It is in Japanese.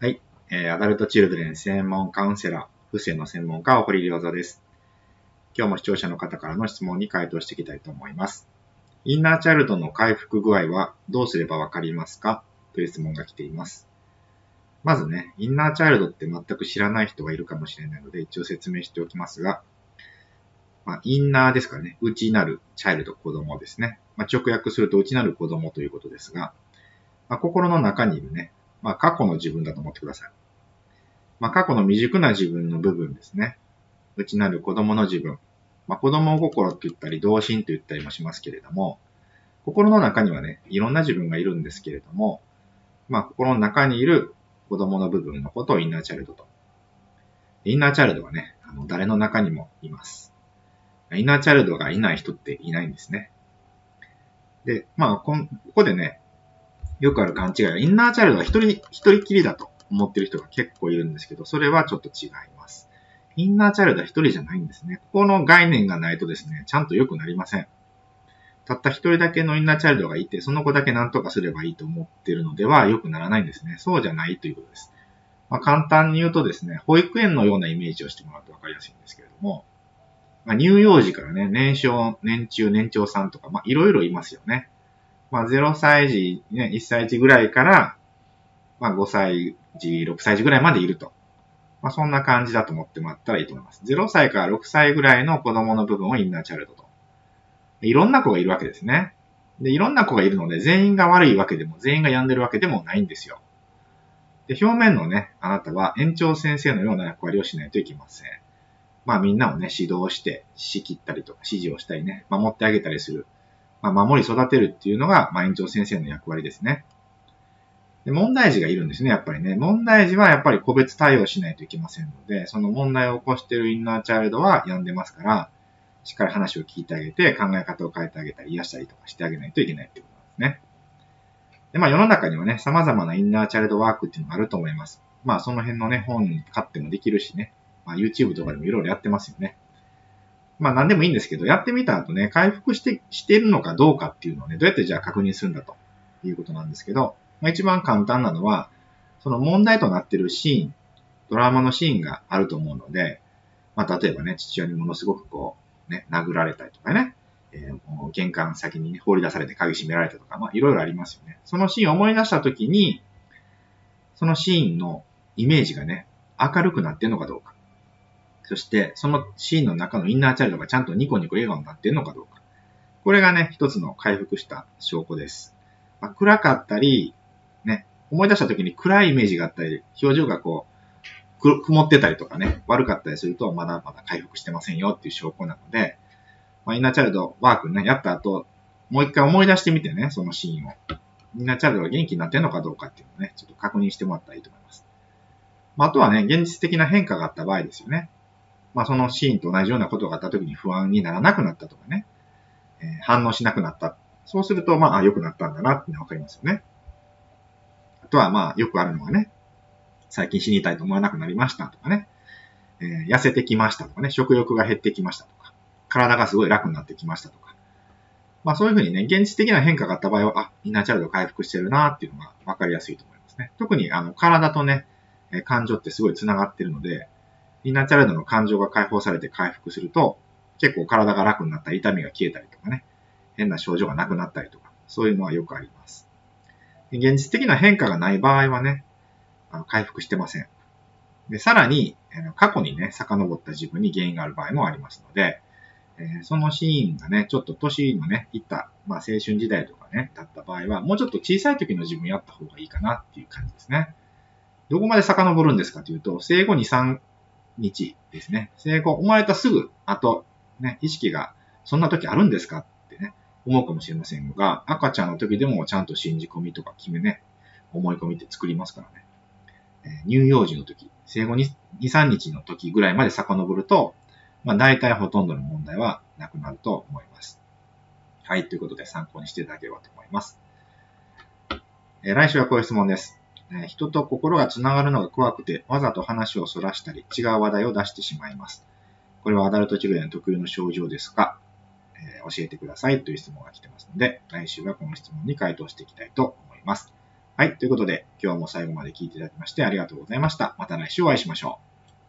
はい。えー、アダルトチルドレン専門カウンセラー、不正の専門家、堀良三です。今日も視聴者の方からの質問に回答していきたいと思います。インナーチャイルドの回復具合はどうすればわかりますか？という質問が来ています。まずね、インナーチャイルドって全く知らない人がいるかもしれないので、一応説明しておきますが、まあ、インナーですからね、内なるチャイルド、子供ですね。まあ、直訳すると内なる子供ということですが、まあ、心の中にいるね、まあ、過去の自分だと思ってください。まあ、過去の未熟な自分の部分ですね。内なる子供の自分。まあ、子供心って言ったり、童心と言ったりもしますけれども、心の中にはね、いろんな自分がいるんですけれども、まあ、心の中にいる子供の部分のことをインナーチャルドと。インナーチャルドはね、あの誰の中にもいます。インナーチャルドがいない人っていないんですね。で、まあ、ここでね、よくある勘違いは、インナーチャイルドは一人、一人きりだと思ってる人が結構いるんですけど、それはちょっと違います。インナーチャイルドは一人じゃないんですね。ここの概念がないとですね、ちゃんと良くなりません。たった一人だけのインナーチャイルドがいて、その子だけ何とかすればいいと思ってるのでは良くならないんですね。そうじゃないということです。まあ、簡単に言うとですね、保育園のようなイメージをしてもらうと分かりやすいんですけれども、まあ、乳幼児からね、年少、年中、年長さんとか、まあ、いろいろいますよね。まあ、0歳児、ね、1歳児ぐらいから、まあ、5歳児、6歳児ぐらいまでいると。まあ、そんな感じだと思ってもらったらいいと思います。0歳から6歳ぐらいの子供の部分をインナーチャイルドと。いろんな子がいるわけですね。で、いろんな子がいるので、全員が悪いわけでも、全員が病んでるわけでもないんですよ。で、表面のね、あなたは園長先生のような役割をしないといけません。まあみんなをね、指導して、仕切ったりとか、指示をしたりね、守ってあげたりする。まあ守り育てるっていうのが、まあ園長先生の役割ですね。で問題児がいるんですね、やっぱりね。問題児はやっぱり個別対応しないといけませんので、その問題を起こしているインナーチャイルドは病んでますから、しっかり話を聞いてあげて、考え方を変えてあげたり、癒したりとかしてあげないといけないってことなんですね。で、まあ世の中にはね、様々なインナーチャイルドワークっていうのがあると思います。まあその辺のね、本買ってもできるしね、まあ、YouTube とかでもいろいろやってますよね。まあ何でもいいんですけど、やってみた後ね、回復して、してるのかどうかっていうのをね、どうやってじゃあ確認するんだということなんですけど、まあ、一番簡単なのは、その問題となってるシーン、ドラマのシーンがあると思うので、まあ例えばね、父親にものすごくこう、ね、殴られたりとかね、えー、玄関先に、ね、放り出されて鍵閉められたとか、まあいろいろありますよね。そのシーンを思い出したときに、そのシーンのイメージがね、明るくなってんのかどうか。そして、そのシーンの中のインナーチャイルドがちゃんとニコニコ笑顔になっているのかどうか。これがね、一つの回復した証拠です。まあ、暗かったり、ね、思い出した時に暗いイメージがあったり、表情がこう、曇ってたりとかね、悪かったりすると、まだまだ回復してませんよっていう証拠なので、まあ、インナーチャイルドワークね、やった後、もう一回思い出してみてね、そのシーンを。インナーチャイルドが元気になってるのかどうかっていうのをね、ちょっと確認してもらったらいいと思います。まあ、あとはね、現実的な変化があった場合ですよね。まあ、そのシーンと同じようなことがあった時に不安にならなくなったとかね、えー、反応しなくなった。そうすると、まあ、良くなったんだなってわかりますよね。あとは、まあ、よくあるのがね、最近死にたいと思わなくなりましたとかね、えー、痩せてきましたとかね、食欲が減ってきましたとか、体がすごい楽になってきましたとか。まあ、そういうふうにね、現実的な変化があった場合は、あ、インナーチャイルド回復してるなっていうのがわかりやすいと思いますね。特に、あの、体とね、感情ってすごい繋がってるので、インナーチャイルドの感情が解放されて回復すると、結構体が楽になったり、痛みが消えたりとかね、変な症状がなくなったりとか、そういうのはよくあります。現実的な変化がない場合はね、あの回復してません。で、さらに、過去にね、遡った自分に原因がある場合もありますので、え、そのシーンがね、ちょっと年のね、いった、まあ青春時代とかね、だった場合は、もうちょっと小さい時の自分やった方がいいかなっていう感じですね。どこまで遡るんですかというと、生後2、3日ですね。生後、生まれたすぐ後、ね、意識がそんな時あるんですかってね、思うかもしれませんが、赤ちゃんの時でもちゃんと信じ込みとか決めね、思い込みって作りますからね。え、乳幼児の時、生後2、3日の時ぐらいまで遡ると、まあ大体ほとんどの問題はなくなると思います。はい、ということで参考にしていただければと思います。え、来週はこういう質問です。人と心がつながるのが怖くて、わざと話をそらしたり、違う話題を出してしまいます。これはアダルト治療の特有の症状ですが、えー、教えてくださいという質問が来てますので、来週はこの質問に回答していきたいと思います。はい。ということで、今日も最後まで聞いていただきましてありがとうございました。また来週お会いしましょう。